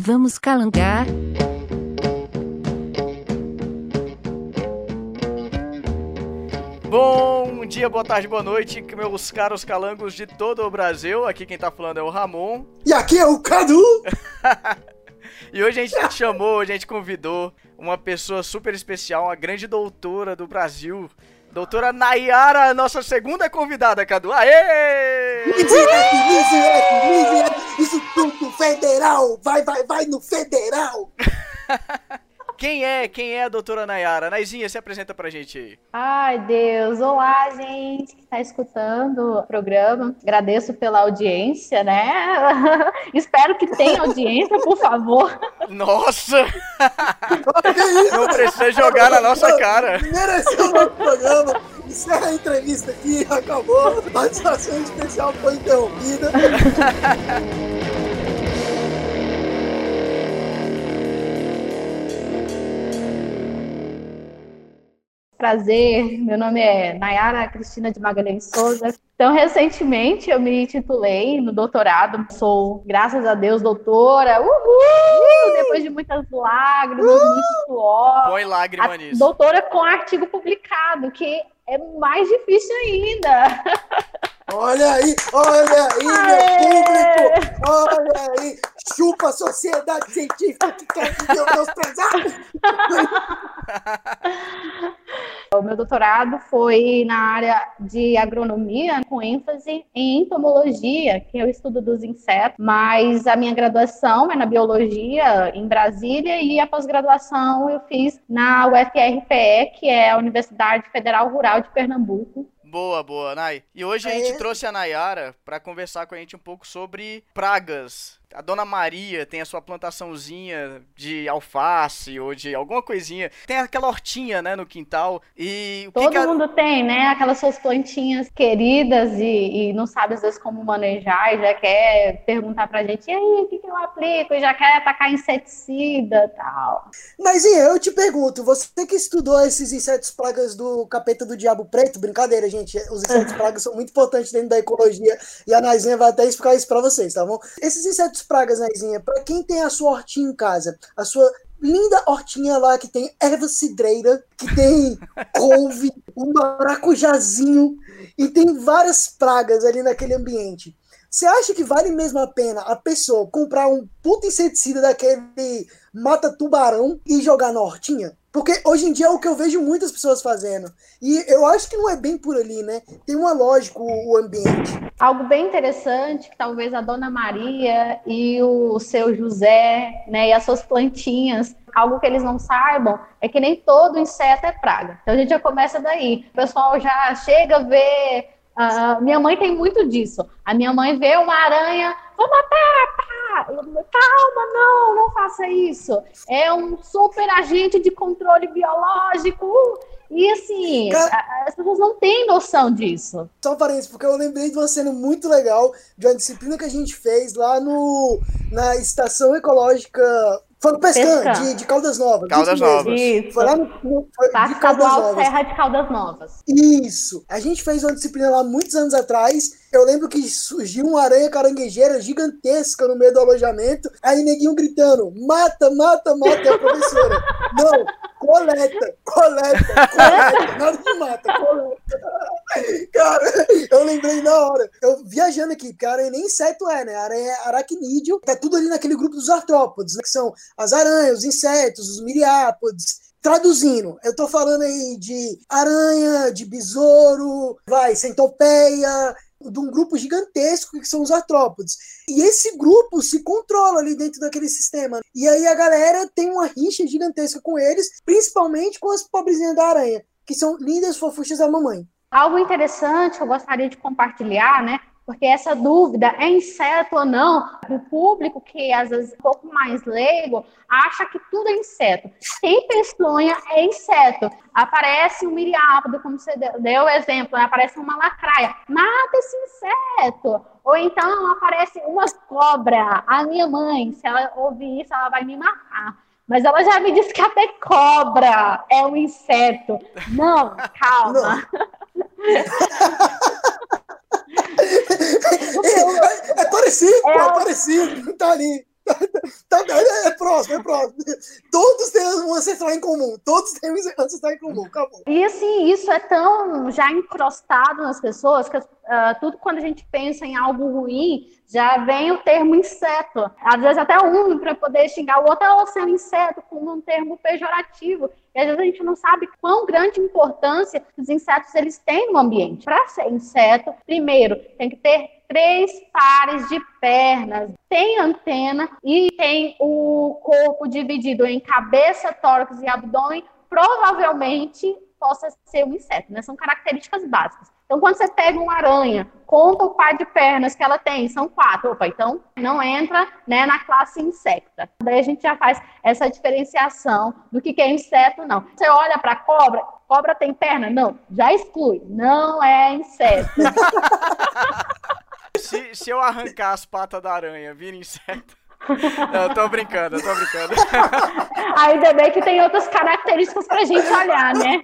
Vamos calangar? Bom dia, boa tarde, boa noite, meus caros calangos de todo o Brasil. Aqui quem tá falando é o Ramon. E aqui é o Cadu! e hoje a gente chamou, a gente convidou uma pessoa super especial, uma grande doutora do Brasil. Doutora Nayara, nossa segunda convidada, Cadu. Aê! Miserec, miserec, miserec, isso tudo federal! Vai, vai, vai no federal! Quem é? Quem é a doutora Nayara? Naizinha, se apresenta pra gente aí. Ai, Deus. Olá, gente que está escutando o programa. Agradeço pela audiência, né? Espero que tenha audiência, por favor. Nossa! Não precisa jogar na nossa cara. Mereceu o programa. Encerra a entrevista aqui, acabou. A participação especial foi interrompida. Prazer, meu nome é Nayara Cristina de Magalhães Souza. Então, recentemente eu me titulei no doutorado, sou, graças a Deus, doutora. Uhul! Depois de muitas lágrimas, Uhul! muito suor. Põe lágrima nisso. Doutora com artigo publicado, que é mais difícil ainda. Olha aí, olha aí, Aê! meu público! Olha aí! Chupa a sociedade científica que quer viver os meus pesados! O meu doutorado foi na área de agronomia, com ênfase em entomologia, que é o estudo dos insetos, mas a minha graduação é na biologia em Brasília e a pós-graduação eu fiz na UFRPE, que é a Universidade Federal Rural de Pernambuco, Boa, boa, Nay. E hoje a gente trouxe a Nayara para conversar com a gente um pouco sobre pragas. A dona Maria tem a sua plantaçãozinha de alface ou de alguma coisinha. Tem aquela hortinha, né, no quintal. E o Todo que que a... mundo tem, né? Aquelas suas plantinhas queridas e, e, não sabe às vezes como manejar e já quer perguntar pra gente, e aí, o que, que eu aplico? E já quer atacar inseticida e tal. Mas e eu te pergunto, você que estudou esses insetos plagas do capeta do diabo preto, brincadeira, gente, os insetos plagas são muito importantes dentro da ecologia e a Naizinha vai até explicar isso pra vocês, tá bom? Esses insetos pragas, Naizinha, pra quem tem a sua hortinha em casa, a sua linda hortinha lá que tem erva cidreira, que tem couve, um maracujazinho e tem várias pragas ali naquele ambiente. Você acha que vale mesmo a pena a pessoa comprar um puta inseticida daquele mata-tubarão e jogar na hortinha? Porque hoje em dia é o que eu vejo muitas pessoas fazendo. E eu acho que não é bem por ali, né? Tem uma lógica o, ambiente. Algo bem interessante que talvez a Dona Maria e o seu José, né, e as suas plantinhas, algo que eles não saibam é que nem todo inseto é praga. Então a gente já começa daí. O pessoal já chega a ver Uh, minha mãe tem muito disso. A minha mãe vê uma aranha, vou matar, calma, não, não faça isso. É um super agente de controle biológico. E assim, Cara, as pessoas não têm noção disso. Só um parênteses, porque eu lembrei de uma cena muito legal de uma disciplina que a gente fez lá no, na Estação Ecológica foi no Pescan, de, de, Caldas Novas. Caldas Novas. Isso. Foi lá no, no foi de Caldas Novas. Serra de Caldas Novas. Isso. A gente fez uma disciplina lá muitos anos atrás. Eu lembro que surgiu uma aranha caranguejeira gigantesca no meio do alojamento. Aí neguinho gritando: mata, mata, mata. E a professora: não, coleta, coleta, coleta. Nada de mata, coleta. Cara, eu lembrei na hora. Eu viajando aqui, porque a aranha nem inseto é, né? A aranha é aracnídeo. Tá tudo ali naquele grupo dos artrópodes, né? Que são as aranhas, os insetos, os miriápodes. Traduzindo, eu tô falando aí de aranha, de besouro, vai, centopeia, de um grupo gigantesco que são os artrópodes. E esse grupo se controla ali dentro daquele sistema. E aí a galera tem uma rixa gigantesca com eles, principalmente com as pobrezinhas da aranha, que são lindas fofuchas da mamãe. Algo interessante que eu gostaria de compartilhar, né? Porque essa dúvida é inseto ou não, o público que às vezes é um pouco mais leigo acha que tudo é inseto. Quem peçonha é inseto. Aparece um miriápodo, como você deu o exemplo, né? aparece uma lacraia. Mata esse inseto. Ou então aparece uma cobra. A minha mãe, se ela ouvir isso, ela vai me matar. Mas ela já me disse que até cobra é um inseto. Não, calma. Não. é, é, parecido, é, é parecido, tá ali. Tá, tá, próximo, é próximo. Todos têm um ancestral em comum. Todos têm um ancestral em comum. Acabou. E assim, isso é tão já encrostado nas pessoas que uh, tudo quando a gente pensa em algo ruim, já vem o termo inseto. Às vezes até um para poder xingar o outro é o seu inseto, como um termo pejorativo. E às vezes a gente não sabe quão grande importância os insetos eles têm no ambiente. Para ser inseto, primeiro, tem que ter três pares de pernas, tem antena e tem o corpo dividido em cabeça, tórax e abdômen, provavelmente possa ser um inseto, né? São características básicas. Então, quando você pega uma aranha, conta o par de pernas que ela tem, são quatro. Opa, então não entra né, na classe insecta. Daí a gente já faz essa diferenciação do que, é inseto, não. Você olha para cobra, cobra tem perna? Não, já exclui. Não é inseto. se, se eu arrancar as patas da aranha, vira inseto. Não, tô brincando, tô brincando. Ainda bem que tem outras características pra gente olhar, né?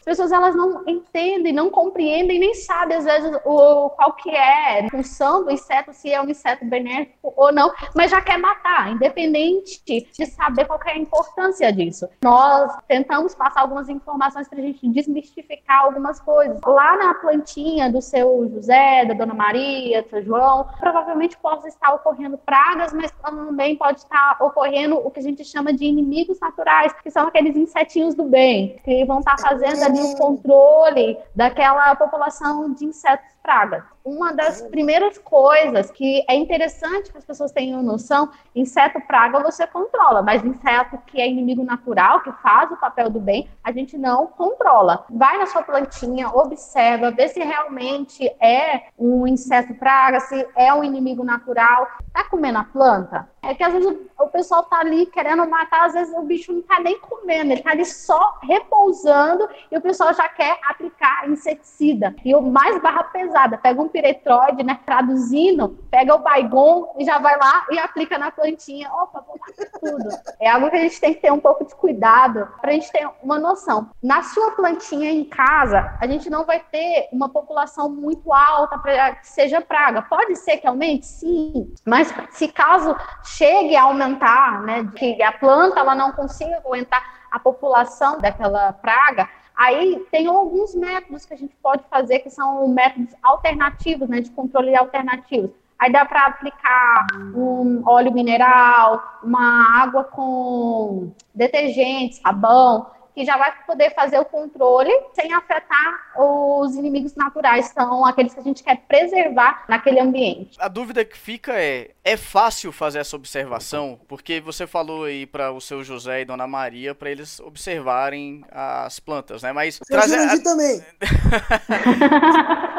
As pessoas elas não entendem, não compreendem, nem sabem às vezes o, qual que é a função do inseto, se é um inseto benéfico ou não, mas já quer matar, independente de saber qual é a importância disso. Nós tentamos passar algumas informações para a gente desmistificar algumas coisas. Lá na plantinha do seu José, da Dona Maria, do seu João, provavelmente possa estar ocorrendo pragas, mas também pode estar ocorrendo o que a gente chama de inimigos naturais, que são aqueles insetinhos do bem, que vão estar fazendo ali o controle daquela população de insetos pragas. Uma das primeiras coisas que é interessante que as pessoas tenham noção, inseto praga você controla, mas inseto que é inimigo natural, que faz o papel do bem, a gente não controla. Vai na sua plantinha, observa, vê se realmente é um inseto praga, se é um inimigo natural. Tá comendo a planta? É que às vezes o pessoal tá ali querendo matar, às vezes o bicho não tá nem comendo, ele tá ali só repousando e o pessoal já quer aplicar inseticida. E o mais barra pesada, pega um piretroide, né, traduzindo, pega o baigon e já vai lá e aplica na plantinha. Opa, vou tudo. É algo que a gente tem que ter um pouco de cuidado pra gente ter uma noção. Na sua plantinha em casa, a gente não vai ter uma população muito alta para que seja praga. Pode ser que aumente? Sim. Mas se caso chegue a aumentar, né, que a planta ela não consiga aguentar a população daquela praga, aí tem alguns métodos que a gente pode fazer que são métodos alternativos, né, de controle alternativos. Aí dá para aplicar um óleo mineral, uma água com detergente, sabão, que já vai poder fazer o controle sem afetar os inimigos naturais, são aqueles que a gente quer preservar naquele ambiente. A dúvida que fica é: é fácil fazer essa observação? Porque você falou aí para o seu José e Dona Maria para eles observarem as plantas, né? Mas trazer a... também.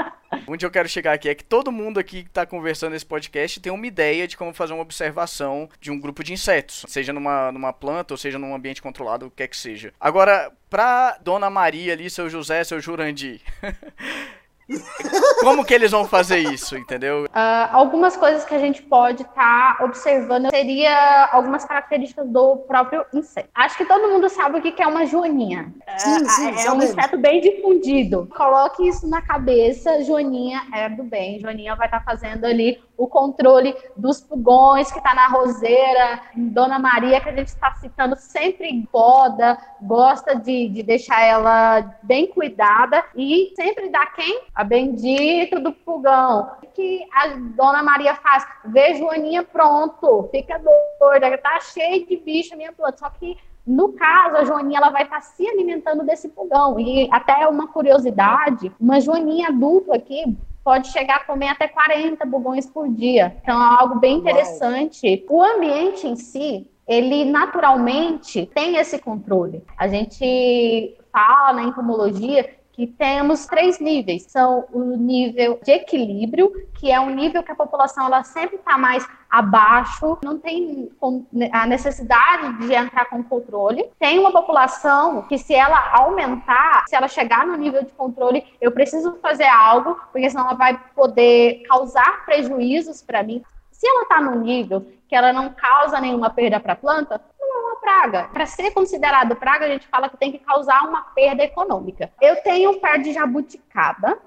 Onde eu quero chegar aqui é que todo mundo aqui que está conversando nesse podcast tem uma ideia de como fazer uma observação de um grupo de insetos, seja numa, numa planta ou seja num ambiente controlado, o que quer que seja. Agora, para Dona Maria ali, seu José, seu Jurandir. Como que eles vão fazer isso, entendeu? Uh, algumas coisas que a gente pode estar tá observando seria algumas características do próprio inseto. Acho que todo mundo sabe o que é uma joaninha. Sim, sim, é, é um inseto bem difundido. Coloque isso na cabeça, joaninha é do bem. Joaninha vai estar tá fazendo ali o controle dos pulgões que está na roseira. Dona Maria, que a gente está citando, sempre poda, gosta de, de deixar ela bem cuidada e sempre dá quem? A bendita do pulgão. O que a Dona Maria faz? Vê Joaninha pronto, fica doida, tá cheio de bicho a minha planta. Só que no caso, a joaninha ela vai estar tá se alimentando desse pulgão. E até uma curiosidade, uma joaninha adulta aqui pode chegar a comer até 40 bugões por dia. Então é algo bem interessante. Uau. O ambiente em si, ele naturalmente tem esse controle. A gente fala na entomologia que temos três níveis. São o nível de equilíbrio, que é um nível que a população ela sempre está mais abaixo, não tem a necessidade de entrar com controle. Tem uma população que, se ela aumentar, se ela chegar no nível de controle, eu preciso fazer algo, porque senão ela vai poder causar prejuízos para mim. Se ela está no nível que ela não causa nenhuma perda para a planta, praga. Para ser considerado praga, a gente fala que tem que causar uma perda econômica. Eu tenho um pé de jabuticaba,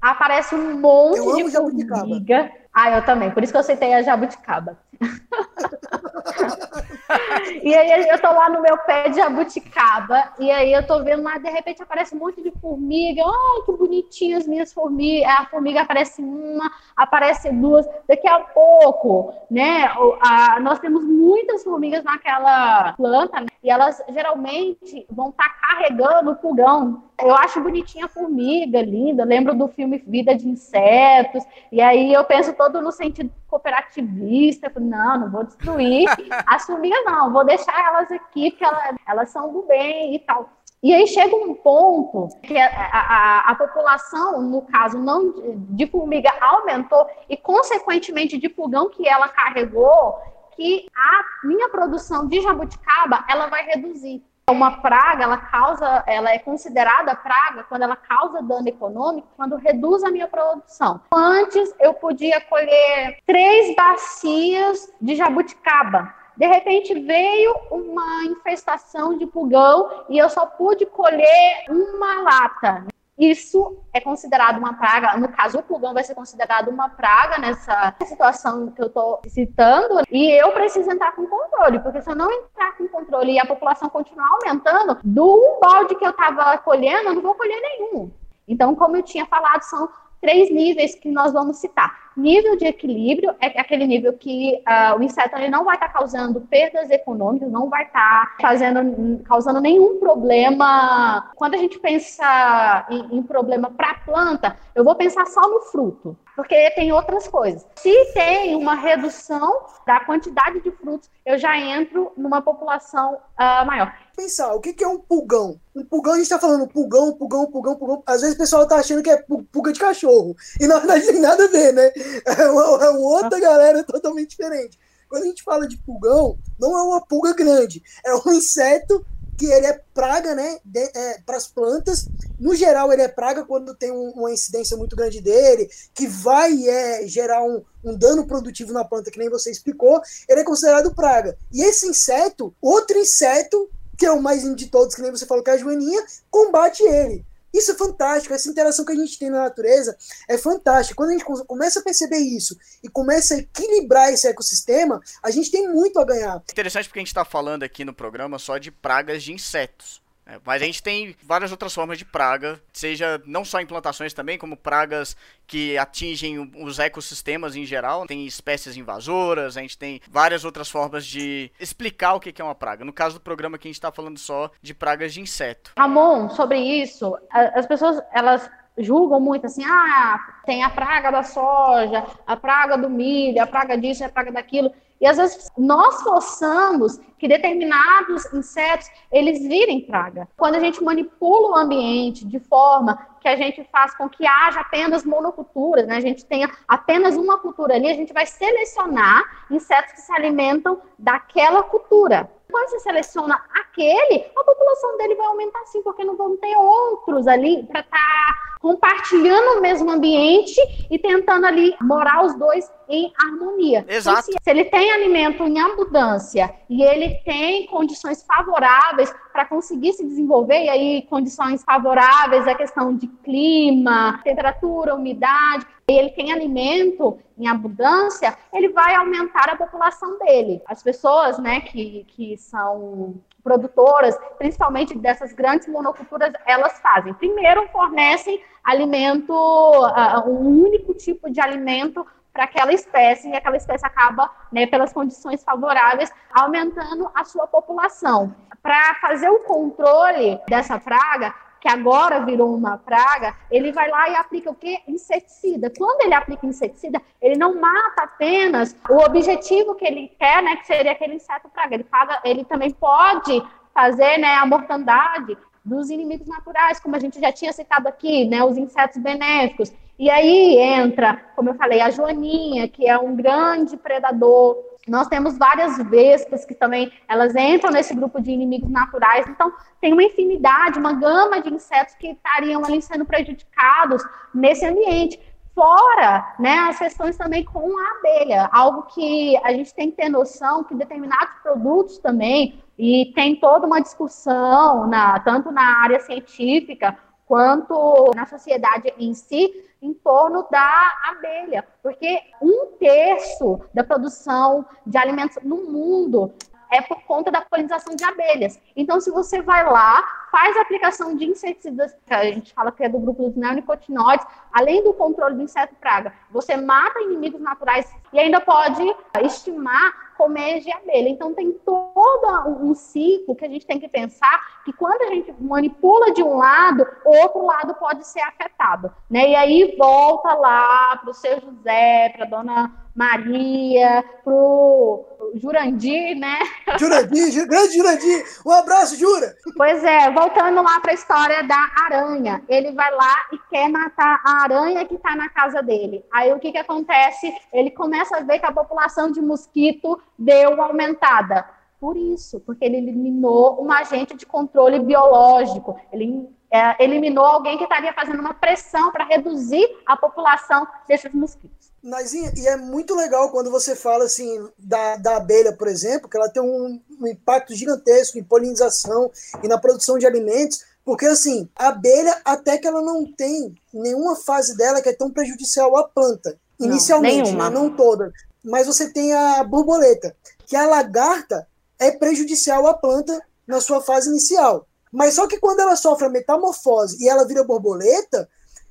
aparece um monte de formiga. Ah, eu também, por isso que eu aceitei a jabuticaba. E aí eu tô lá no meu pé de jabuticaba, e aí eu tô vendo lá, de repente aparece um monte de formiga. Ai, que bonitinho as minhas formigas. A formiga aparece uma, aparece duas. Daqui a pouco, né? A, nós temos muitas formigas naquela planta, né, e elas geralmente vão estar tá carregando o pulgão. Eu acho bonitinha a formiga, linda. Lembro do filme Vida de Insetos. E aí eu penso todo no sentido cooperativista. Não, não vou destruir as formigas, não. Vou deixar elas aqui, porque elas, elas são do bem e tal. E aí chega um ponto que a, a, a, população, no caso, não de, de formiga aumentou e, consequentemente, de pulgão que ela carregou, que a minha produção de jabuticaba ela vai reduzir. Uma praga, ela causa, ela é considerada praga quando ela causa dano econômico, quando reduz a minha produção. Antes eu podia colher três bacias de jabuticaba. De repente veio uma infestação de pulgão e eu só pude colher uma lata. Isso é considerado uma praga, no caso o pulgão vai ser considerado uma praga nessa situação que eu estou citando, e eu preciso entrar com controle, porque se eu não entrar com controle e a população continuar aumentando, do um balde que eu estava colhendo, eu não vou colher nenhum. Então, como eu tinha falado, são três níveis que nós vamos citar. Nível de equilíbrio é aquele nível que uh, o inseto ele não vai estar tá causando perdas econômicas, não vai estar tá fazendo, causando nenhum problema. Quando a gente pensa em, em problema para a planta, eu vou pensar só no fruto, porque tem outras coisas. Se tem uma redução da quantidade de frutos, eu já entro numa população uh, maior pensar, o que, é um pulgão? Um pulgão, a gente tá falando pulgão, pulgão, pulgão, pulgão. Às vezes o pessoal tá achando que é pulga de cachorro. E na verdade tem nada a ver, né? É uma, é outra galera totalmente diferente. Quando a gente fala de pulgão, não é uma pulga grande. É um inseto que ele é praga, né, é, para as plantas. No geral, ele é praga quando tem um, uma incidência muito grande dele, que vai é, gerar um, um, dano produtivo na planta, que nem você explicou. Ele é considerado praga. E esse inseto, outro inseto que é o mais lindo de todos, que nem você falou que é a joaninha, combate ele. Isso é fantástico, essa interação que a gente tem na natureza é fantástica. Quando a gente começa a perceber isso e começa a equilibrar esse ecossistema, a gente tem muito a ganhar. Interessante porque a gente está falando aqui no programa só de pragas de insetos. É, mas a gente tem várias outras formas de praga, seja não só implantações também, como pragas que atingem os ecossistemas em geral. Tem espécies invasoras, a gente tem várias outras formas de explicar o que é uma praga. No caso do programa aqui, a gente está falando só de pragas de inseto. Ramon, sobre isso, as pessoas elas julgam muito assim, ah, tem a praga da soja, a praga do milho, a praga disso, a praga daquilo. E às vezes nós forçamos que determinados insetos eles virem praga. Quando a gente manipula o ambiente de forma que a gente faz com que haja apenas monoculturas, né? a gente tenha apenas uma cultura ali, a gente vai selecionar insetos que se alimentam daquela cultura. Quando você seleciona aquele, a população dele vai aumentar sim, porque não vão ter outros ali para estar tá compartilhando o mesmo ambiente e tentando ali morar os dois em harmonia. Exato. Então, se, se ele tem alimento em abundância e ele tem condições favoráveis para conseguir se desenvolver, e aí condições favoráveis a questão de clima, temperatura, umidade, e ele tem alimento em abundância, ele vai aumentar a população dele. As pessoas, né, que, que são produtoras, principalmente dessas grandes monoculturas, elas fazem. Primeiro, fornecem alimento, uh, um único tipo de alimento para aquela espécie e aquela espécie acaba, né, pelas condições favoráveis, aumentando a sua população. Para fazer o controle dessa praga, que agora virou uma praga, ele vai lá e aplica o que? Inseticida. Quando ele aplica inseticida, ele não mata apenas o objetivo que ele quer, né, que seria aquele inseto praga. Ele, paga, ele também pode fazer né, a mortandade dos inimigos naturais, como a gente já tinha citado aqui, né, os insetos benéficos. E aí entra, como eu falei, a joaninha, que é um grande predador. Nós temos várias vespas que também elas entram nesse grupo de inimigos naturais. Então, tem uma infinidade, uma gama de insetos que estariam ali sendo prejudicados nesse ambiente. Fora né, as questões também com a abelha, algo que a gente tem que ter noção que determinados produtos também, e tem toda uma discussão, na, tanto na área científica quanto na sociedade em si, em torno da abelha, porque um terço da produção de alimentos no mundo é por conta da polinização de abelhas. Então, se você vai lá, faz a aplicação de inseticidas, que a gente fala que é do grupo dos neonicotinoides, além do controle do inseto praga, você mata inimigos naturais e ainda pode estimar colmeias de abelha. Então, tem todo um ciclo que a gente tem que pensar que quando a gente manipula de um lado, o outro lado pode ser afetado. Né? E aí volta lá para o seu José, para a dona Maria, pro Jurandir, né? Jurandir, grande Jurandir. Um abraço, Jura. Pois é, voltando lá para a história da aranha. Ele vai lá e quer matar a aranha que está na casa dele. Aí o que, que acontece? Ele começa a ver que a população de mosquito deu uma aumentada. Por isso, porque ele eliminou um agente de controle biológico. Ele é, eliminou alguém que estaria fazendo uma pressão para reduzir a população desses mosquitos. Nazinha, e é muito legal quando você fala assim da, da abelha, por exemplo, que ela tem um, um impacto gigantesco em polinização e na produção de alimentos, porque assim, a abelha, até que ela não tem nenhuma fase dela que é tão prejudicial à planta, inicialmente, não, né? não toda. Mas você tem a borboleta, que a lagarta é prejudicial à planta na sua fase inicial. Mas só que quando ela sofre a metamorfose e ela vira borboleta,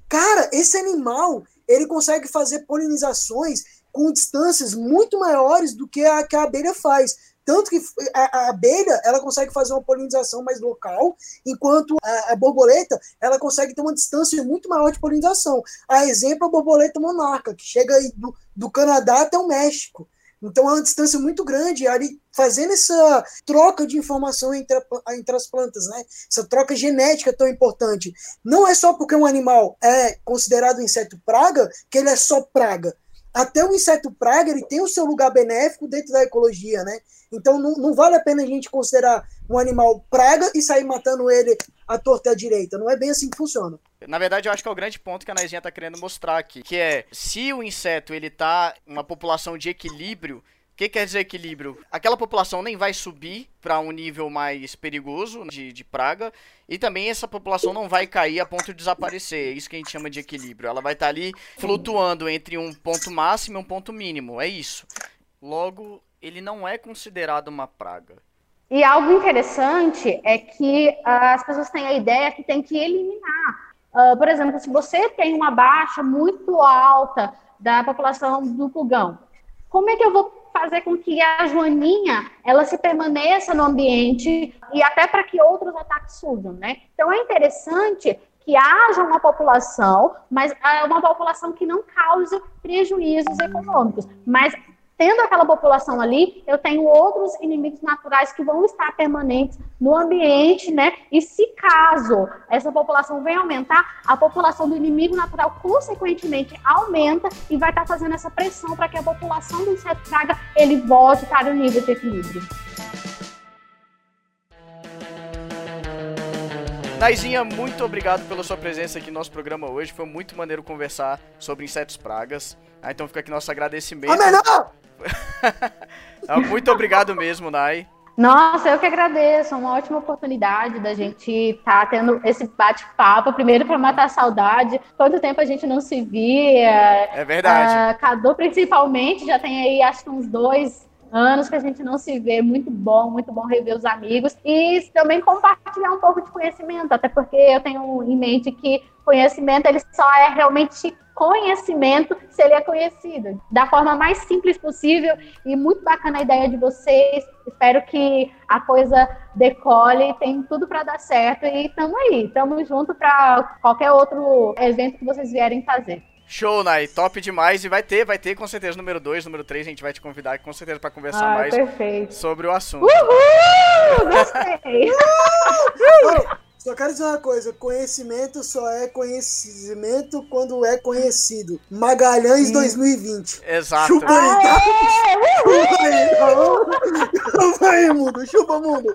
cara, esse animal ele consegue fazer polinizações com distâncias muito maiores do que a que a abelha faz. Tanto que a, a abelha ela consegue fazer uma polinização mais local, enquanto a, a, borboleta ela consegue ter uma distância muito maior de polinização. A exemplo, a borboleta monarca, que chega do, do Canadá até o México. Então é uma distância muito grande ali fazendo essa troca de informação entre, a, entre as plantas, né? Essa troca genética tão importante. Não é só porque um animal é considerado inseto praga que ele é só praga. Até o inseto praga ele tem o seu lugar benéfico dentro da ecologia, né? Então não, não vale a pena a gente considerar um animal praga e sair matando ele à torta e à direita. Não é bem assim que funciona. Na verdade, eu acho que é o grande ponto que a Naizinha tá querendo mostrar aqui, que é se o inseto ele tá uma população de equilíbrio, que quer dizer equilíbrio? Aquela população nem vai subir para um nível mais perigoso de, de, praga e também essa população não vai cair a ponto de desaparecer. É isso que a gente chama de equilíbrio. Ela vai estar tá ali flutuando entre um ponto máximo e um ponto mínimo. É isso. Logo, ele não é considerado uma praga. E algo interessante é que uh, as pessoas têm a ideia que tem que eliminar Uh, por exemplo, se você tem uma baixa muito alta da população do pulgão, como é que eu vou fazer com que a joaninha ela se permaneça no ambiente e até para que outros ataques surjam, né? Então é interessante que haja uma população, mas é uma população que não cause prejuízos econômicos, mas tendo aquela população ali, eu tenho outros inimigos naturais que vão estar permanentes no ambiente, né? E se caso essa população venha aumentar, a população do inimigo natural consequentemente aumenta e vai estar fazendo essa pressão para que a população do inseto praga ele volte para o nível de equilíbrio. Naizinha, muito obrigado pela sua presença aqui no nosso programa hoje. Foi muito maneiro conversar sobre insetos pragas. Ah, então fica aqui nosso agradecimento. Muito obrigado mesmo, Nai. Nossa, eu que agradeço. É uma ótima oportunidade da gente estar tá tendo esse bate-papo. Primeiro, para matar a saudade. Quanto tempo a gente não se via. É verdade. Uh, Cadu, principalmente, já tem aí, acho que uns dois anos que a gente não se vê. Muito bom, muito bom rever os amigos. E também compartilhar um pouco de conhecimento, até porque eu tenho em mente que conhecimento ele só é realmente conhecimento se ele é conhecido. Da forma mais simples possível e muito bacana a ideia de vocês. Espero que a coisa decole, tem tudo para dar certo e estamos aí, estamos junto para qualquer outro evento que vocês vierem fazer. Show, Nai, top demais. E vai ter, vai ter com certeza número 2, número 3, a gente vai te convidar com certeza para conversar ah, mais perfeito. sobre o assunto. Uhul! Gostei! Só quero dizer uma coisa: conhecimento só é conhecimento quando é conhecido. Magalhães Sim. 2020. Exato. Chupa aí, tá? Chupa aí, mundo. Chupa, mundo.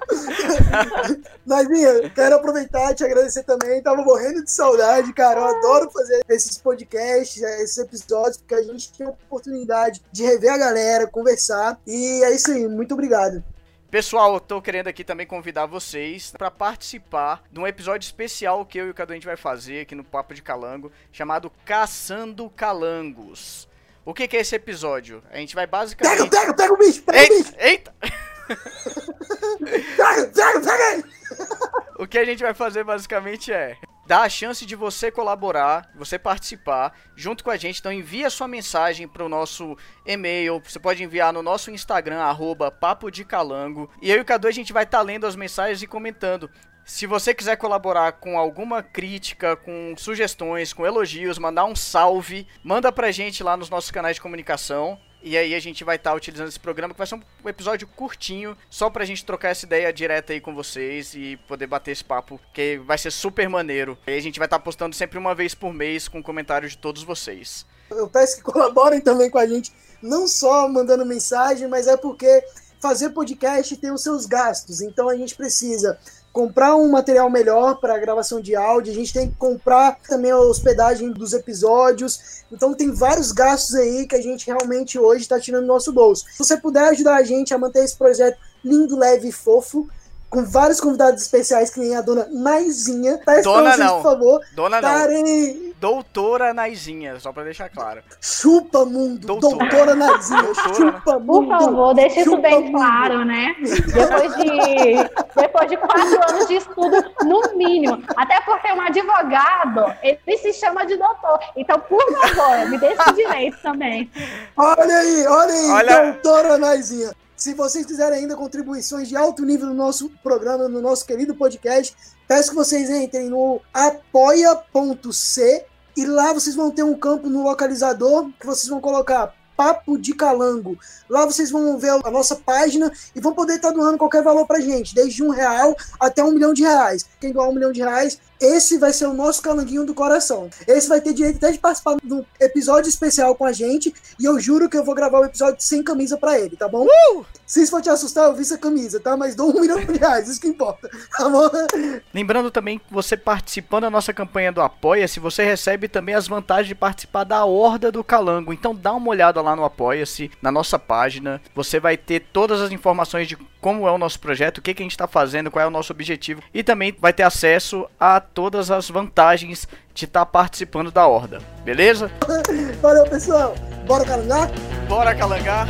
Navinha, quero aproveitar e te agradecer também. Tava morrendo de saudade, cara. Eu adoro fazer esses podcasts, esses episódios, porque a gente tem a oportunidade de rever a galera, conversar. E é isso aí. Muito obrigado. Pessoal, eu tô querendo aqui também convidar vocês para participar de um episódio especial que eu e o Cadu a gente vai fazer aqui no Papo de Calango, chamado Caçando Calangos. O que, que é esse episódio? A gente vai basicamente. Pega, pega, pega o bicho! Pega eita, o bicho! Eita! pega, pega, pega! O que a gente vai fazer basicamente é dar a chance de você colaborar, você participar junto com a gente. Então envia sua mensagem para o nosso e-mail. Você pode enviar no nosso Instagram, arroba Papo de Calango. E eu e o Cadu a gente vai estar tá lendo as mensagens e comentando. Se você quiser colaborar com alguma crítica, com sugestões, com elogios, mandar um salve, manda pra gente lá nos nossos canais de comunicação. E aí a gente vai estar tá utilizando esse programa, que vai ser um episódio curtinho, só pra gente trocar essa ideia direta aí com vocês e poder bater esse papo, que vai ser super maneiro. E a gente vai estar tá postando sempre uma vez por mês com comentários de todos vocês. Eu peço que colaborem também com a gente, não só mandando mensagem, mas é porque fazer podcast tem os seus gastos. Então a gente precisa comprar um material melhor para gravação de áudio, a gente tem que comprar também a hospedagem dos episódios. Então tem vários gastos aí que a gente realmente hoje está tirando do nosso bolso. Se você puder ajudar a gente a manter esse projeto lindo, leve e fofo, com vários convidados especiais, que nem a dona Naizinha. Tá dona não. por favor. Dona não. Doutora Naizinha, só pra deixar claro. Chupa mundo. Doutora, Doutora Naizinha. Doutora, chupa mundo. Por favor, deixe isso bem mundo. claro, né? Depois de, depois de quatro anos de estudo, no mínimo. Até porque um advogado, ele se chama de doutor. Então, por favor, me dê esse direito também. Olha aí, olha aí, olha... Doutora Naizinha. Se vocês quiserem ainda contribuições de alto nível no nosso programa, no nosso querido podcast, peço que vocês entrem no apoia.c e lá vocês vão ter um campo no localizador que vocês vão colocar Papo de Calango. Lá vocês vão ver a nossa página e vão poder estar doando qualquer valor pra gente, desde um real até um milhão de reais. Quem doar um milhão de reais esse vai ser o nosso calanguinho do coração. Esse vai ter direito até de participar de um episódio especial com a gente. E eu juro que eu vou gravar o um episódio sem camisa para ele, tá bom? Uh! Se isso for te assustar, eu vi essa camisa, tá? Mas dou um milhão de reais, isso que importa, tá bom? Lembrando também que você participando da nossa campanha do Apoia-se, você recebe também as vantagens de participar da Horda do Calango. Então dá uma olhada lá no Apoia-se, na nossa página. Você vai ter todas as informações de como é o nosso projeto, o que, que a gente está fazendo, qual é o nosso objetivo. E também vai ter acesso a todas as vantagens de estar tá participando da horda, beleza? Valeu, pessoal. Bora calangar? Bora calangar.